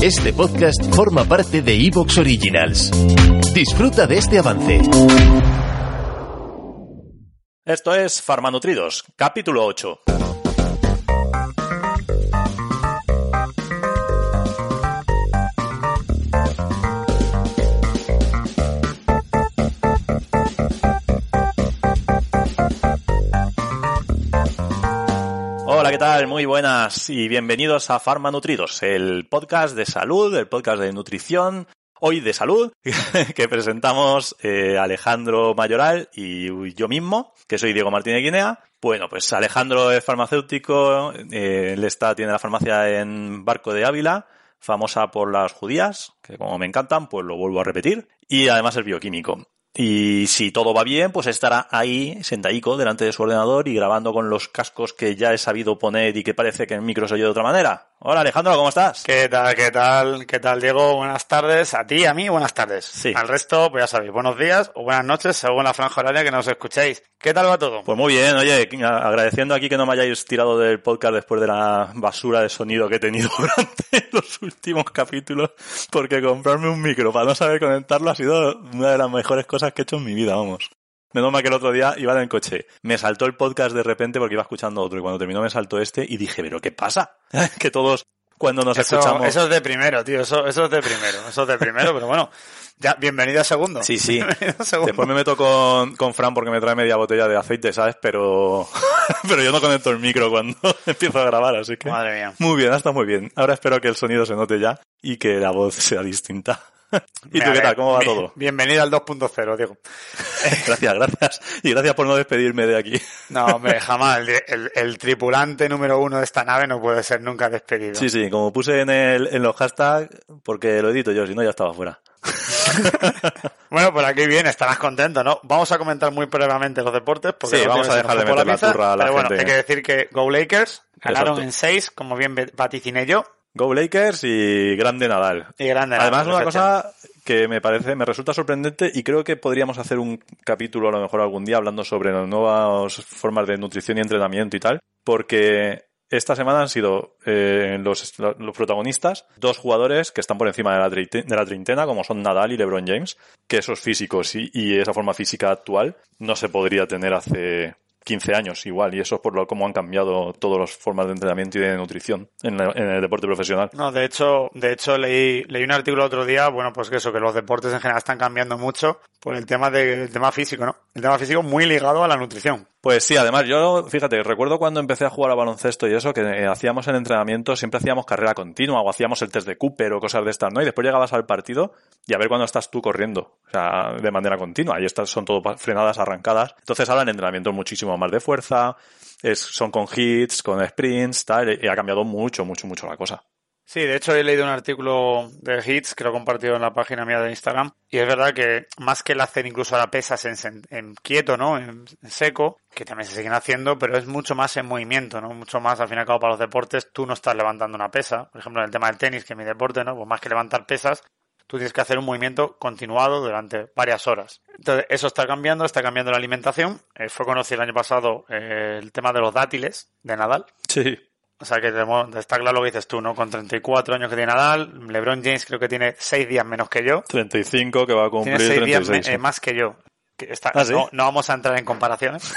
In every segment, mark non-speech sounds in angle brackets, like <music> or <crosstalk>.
Este podcast forma parte de Evox Originals. Disfruta de este avance. Esto es Farmanutridos, capítulo 8. Muy buenas y bienvenidos a Farmanutridos, el podcast de salud, el podcast de nutrición, hoy de salud, <laughs> que presentamos eh, Alejandro Mayoral y yo mismo, que soy Diego Martínez Guinea. Bueno, pues Alejandro es farmacéutico, eh, él está, tiene la farmacia en Barco de Ávila, famosa por las judías, que como me encantan, pues lo vuelvo a repetir, y además es bioquímico. Y si todo va bien, pues estará ahí sentadico delante de su ordenador y grabando con los cascos que ya he sabido poner y que parece que el micro se oye de otra manera. Hola Alejandro, ¿cómo estás? ¿Qué tal, qué tal, qué tal Diego? Buenas tardes. A ti, a mí, buenas tardes. Sí. Al resto, pues ya sabéis, buenos días o buenas noches según la franja horaria que nos escuchéis. ¿Qué tal va todo? Pues muy bien, oye, agradeciendo aquí que no me hayáis tirado del podcast después de la basura de sonido que he tenido <laughs> durante los últimos capítulos, porque comprarme un micro para no saber conectarlo ha sido una de las mejores cosas que he hecho en mi vida, vamos. Menos mal que el otro día iba en el coche. Me saltó el podcast de repente porque iba escuchando otro y cuando terminó me saltó este y dije, pero ¿qué pasa? <laughs> que todos cuando nos eso, escuchamos... Eso es de primero, tío, eso, eso es de primero, eso es de primero, pero bueno, ya, bienvenido a segundo. Sí, sí. <laughs> A segundo. Después me meto con, con Fran porque me trae media botella de aceite, ¿sabes? Pero, <laughs> pero yo no conecto el micro cuando empiezo a grabar, así que... Madre mía. Muy bien, está muy bien. Ahora espero que el sonido se note ya y que la voz sea distinta. <laughs> ¿Y tú qué tal? ¿Cómo va bien- todo? Bienvenido al 2.0, Diego. <laughs> Gracias, gracias. Y gracias por no despedirme de aquí. <laughs> No, hombre, jamás. El, el- el tripulante número uno de esta nave no puede ser nunca despedido. Sí, sí, como puse en, el, en los hashtags, porque lo edito yo, si no ya estaba fuera. Bueno, por aquí bien, estarás contento, ¿no? Vamos a comentar muy brevemente los deportes. Porque Sí, vamos a dejar de meter la pinza, turra a la Pero bueno, gente. hay que decir que Go Lakers ganaron Exacto. en seis, como bien vaticiné yo. Go Lakers y grande Nadal. Y grande. Además, Nadal, una cosa que me parece, me resulta sorprendente y creo que podríamos hacer un capítulo a lo mejor algún día hablando sobre las nuevas formas de nutrición y entrenamiento y tal, porque esta semana han sido eh, los, los protagonistas dos jugadores que están por encima de la, de la treintena, como son Nadal y LeBron James, que esos físicos y, y esa forma física actual no se podría tener hace 15 años igual, y eso es por lo cómo han cambiado todas las formas de entrenamiento y de nutrición en, la- en el deporte profesional. No, de hecho, de hecho leí, leí un artículo otro día, bueno, pues que eso, que los deportes en general están cambiando mucho por el tema de, el tema físico, ¿no? El tema físico muy ligado a la nutrición. Pues sí, además yo, fíjate, recuerdo cuando empecé a jugar a baloncesto y eso, que eh, hacíamos el entrenamiento, siempre hacíamos carrera continua o hacíamos el test de Cooper o cosas de estas, ¿no? Y después llegabas al partido y a ver cuándo estás tú corriendo, o sea, de manera continua. Y estas son todo frenadas, arrancadas. Entonces ahora el entrenamiento es muchísimo más de fuerza, es, son con hits, con sprints, tal, y ha cambiado mucho, mucho, mucho la cosa. Sí, de hecho he leído un artículo de Hits que lo he compartido en la página mía de Instagram y es verdad que más que el hacer incluso ahora pesas en, en quieto, ¿no? En, en seco, que también se siguen haciendo, pero es mucho más en movimiento, ¿no? Mucho más, al fin y al cabo, para los deportes, tú no estás levantando una pesa. Por ejemplo, en el tema del tenis, que es mi deporte, ¿no? Pues más que levantar pesas, tú tienes que hacer un movimiento continuado durante varias horas. Entonces, eso está cambiando, está cambiando la alimentación. Eh, fue conocido el año pasado eh, el tema de los dátiles de Nadal. Sí. O sea que está claro lo que dices tú, ¿no? Con 34 años que tiene Nadal, LeBron James creo que tiene 6 días menos que yo. 35 que va a cumplir Tiene 6 días 36. me- eh, más que yo. Que está- ¿Ah, sí? no, no vamos a entrar en comparaciones.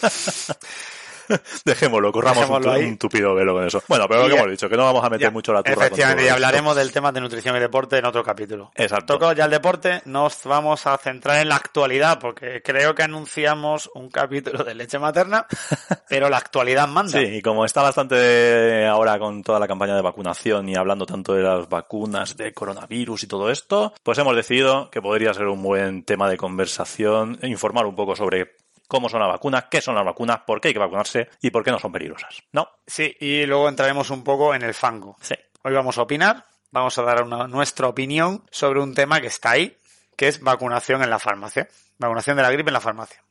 <laughs> <laughs> Dejémoslo, corramos un, Dejémoslo un tupido velo con eso. Bueno, pero lo que hemos dicho, que no vamos a meter Ya, mucho la turra Efectivamente, y hablaremos del tema de nutrición y deporte en otro capítulo. Exacto. Tocado ya el deporte, nos vamos a centrar en la actualidad, porque creo que anunciamos un capítulo de leche materna, <laughs> pero la actualidad manda. Sí, y como está bastante ahora con toda la campaña de vacunación y hablando tanto de las vacunas de coronavirus y todo esto, pues hemos decidido que podría ser un buen tema de conversación e informar un poco sobre cómo son las vacunas, qué son las vacunas, por qué hay que vacunarse y por qué no son peligrosas. ¿No? Sí, y luego entraremos un poco en el fango. Sí. Hoy vamos a opinar, vamos a dar una- nuestra opinión sobre un tema que está ahí, que es vacunación en la farmacia. Vacunación de la gripe en la farmacia.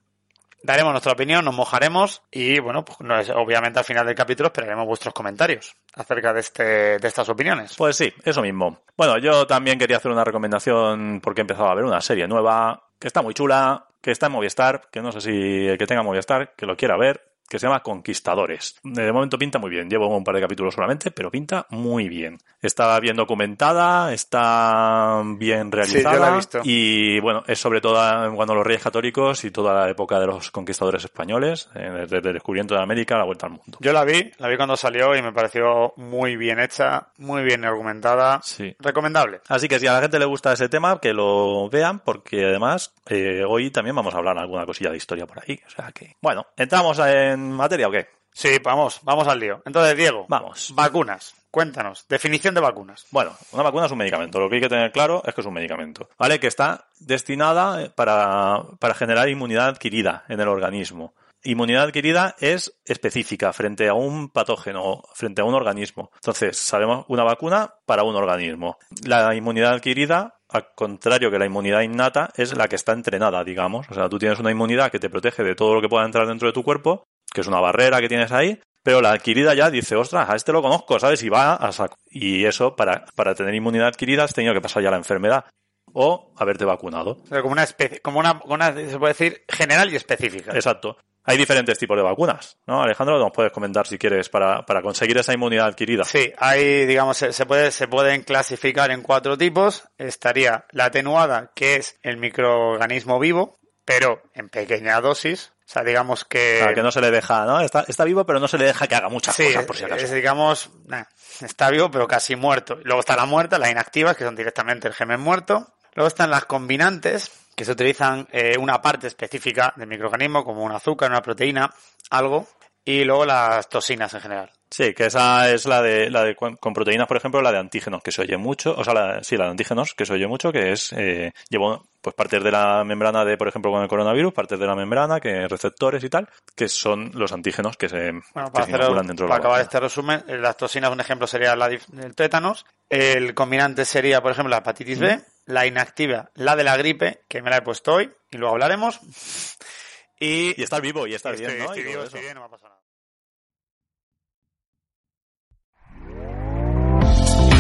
Daremos nuestra opinión, nos mojaremos y, bueno, pues no es- obviamente al final del capítulo esperaremos vuestros comentarios acerca de, este, de estas opiniones. Pues sí, eso mismo. Bueno, yo también quería hacer una recomendación porque he empezado a ver una serie nueva que está muy chula, que está en Movistar, que no sé si el que tenga Movistar, que lo quiera ver, que se llama Conquistadores. De momento pinta muy bien. Llevo un par de capítulos solamente, pero pinta muy bien. Está bien documentada, está bien realizada. Sí, yo la he visto. Y bueno, es sobre todo cuando los reyes católicos y toda la época de los conquistadores españoles, desde el descubrimiento de América a la vuelta al mundo. Yo la vi, la vi cuando salió y me pareció muy bien hecha, muy bien argumentada. Sí. Recomendable. Así que si a la gente le gusta ese tema, que lo vean, porque además eh, hoy también vamos a hablar alguna cosilla de historia por ahí. O sea que, bueno, ¿entramos en materia o qué? Sí, vamos, vamos al lío. Entonces, Diego, Vamos. vacunas. Cuéntanos, definición de vacunas. Bueno, una vacuna es un medicamento. Lo que hay que tener claro es que es un medicamento. ¿Vale? Que está destinada para, para generar inmunidad adquirida en el organismo. Inmunidad adquirida es específica frente a un patógeno, frente a un organismo. Entonces, sabemos una vacuna para un organismo. La inmunidad adquirida, al contrario que la inmunidad innata, es la que está entrenada, digamos. O sea, tú tienes una inmunidad que te protege de todo lo que pueda entrar dentro de tu cuerpo, que es una barrera que tienes ahí, pero la adquirida ya dice, ostras, a este lo conozco, ¿sabes? Y va a saco. Y eso, para, para tener inmunidad adquirida, has tenido que pasar ya la enfermedad o haberte vacunado. O sea, como una especie, como una, una, se puede decir, general y específica. Exacto. Hay diferentes tipos de vacunas, ¿no? Alejandro, nos puedes comentar si quieres para, para conseguir esa inmunidad adquirida. Sí, hay, digamos, se, se puede, se pueden clasificar en cuatro tipos. Estaría la atenuada, que es el microorganismo vivo, pero en pequeña dosis. O sea, digamos que... O sea, que no se le deja, ¿no? Está, está vivo, pero no se le deja que haga muchas Sí, cosas, por si acaso. es, digamos, nah, está vivo, pero casi muerto. Luego está la muerta, las inactivas, que son directamente el germen muerto. Luego están las combinantes, que se utilizan eh, una parte específica del microorganismo, como un azúcar, una proteína, algo. Y luego las toxinas en general. Sí, que esa es la de, la de con con proteínas, por ejemplo, la de antígenos, que se oye mucho, o sea, la, sí, la de antígenos, que se oye mucho, que es, eh, llevo, pues partes de la membrana de, por ejemplo, con el coronavirus, partes de la membrana, que receptores y tal, que son los antígenos que se, Bueno, que se dentro de la para acabar este resumen, eh, las toxinas, un ejemplo sería la del tétanos. El combinante sería, por ejemplo, la hepatitis B. La inactiva, la de la gripe, que me la he puesto hoy, y luego hablaremos. Y, Y estar vivo y estar bien, ¿no? estoy Y todo vivo, eso. estoy bien, no me ha pasado nada.